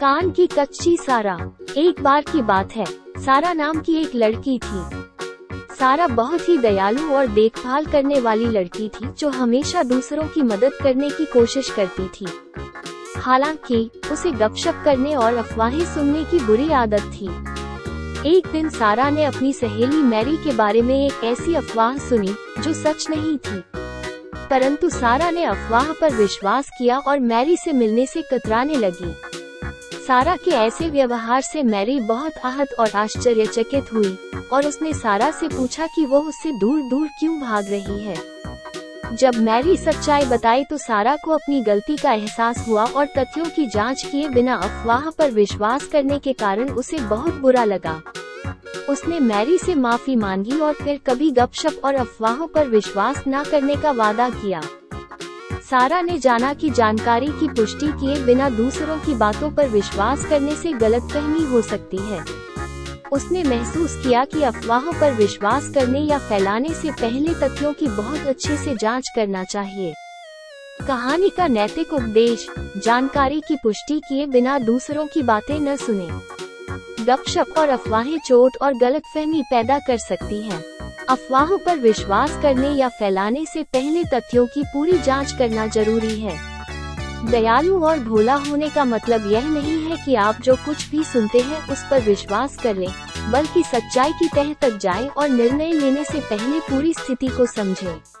कान की कच्ची सारा। एक बार की बात है। सारा नाम की एक लड़की थी। सारा बहुत ही दयालु और देखभाल करने वाली लड़की थी, जो हमेशा दूसरों की मदद करने की कोशिश करती थी। हालाँकि, उसे गपशप करने और अफवाहें सुनने की बुरी आदत थी। एक दिन सारा ने अपनी सहेली मैरी के बारे में एक ऐसी अफवाह सुनी, जो सच नहीं थी। परंतु सारा ने अफवाह पर विश्वास किया और मैरी से मिलने से कतराने लगी। सारा के ऐसे व्यवहार से मैरी बहुत आहत और आश्चर्यचकित हुई, और उसने सारा से पूछा कि वो उससे दूर दूर क्यों भाग रही है। जब मैरी सच्चाई बताई तो सारा को अपनी गलती का एहसास हुआ और तथ्यों की जाँच किए बिना अफवाह पर विश्वास करने के कारण उसे बहुत बुरा लगा। उसने मैरी से माफ़ी मांगी और फिर कभी गपशप और अफवाहों पर विश्वास न करने का वादा किया। सारा ने जाना कि जानकारी की पुष्टि किए बिना दूसरों की बातों पर विश्वास करने से गलतफहमी हो सकती है। उसने महसूस किया कि अफवाहों पर विश्वास करने या फैलाने से पहले तथ्यों की बहुत अच्छे से जाँच करना चाहिए। कहानी का नैतिक उपदेश, जानकारी की पुष्टि किए बिना दूसरों की बातें न सुने। गपशप और अफवाहें चोट और गलतफहमी पैदा कर सकती हैं। अफवाहों पर विश्वास करने या फैलाने से पहले तथ्यों की पूरी जाँच करना ज़रूरी है दयालु और भोला होने का मतलब यह नहीं है कि आप जो कुछ भी सुनते हैं, उस पर विश्वास कर बल्कि सच्चाई की तह तक जाएँ और निर्णय लेने से पहले पूरी स्थिति को समझें।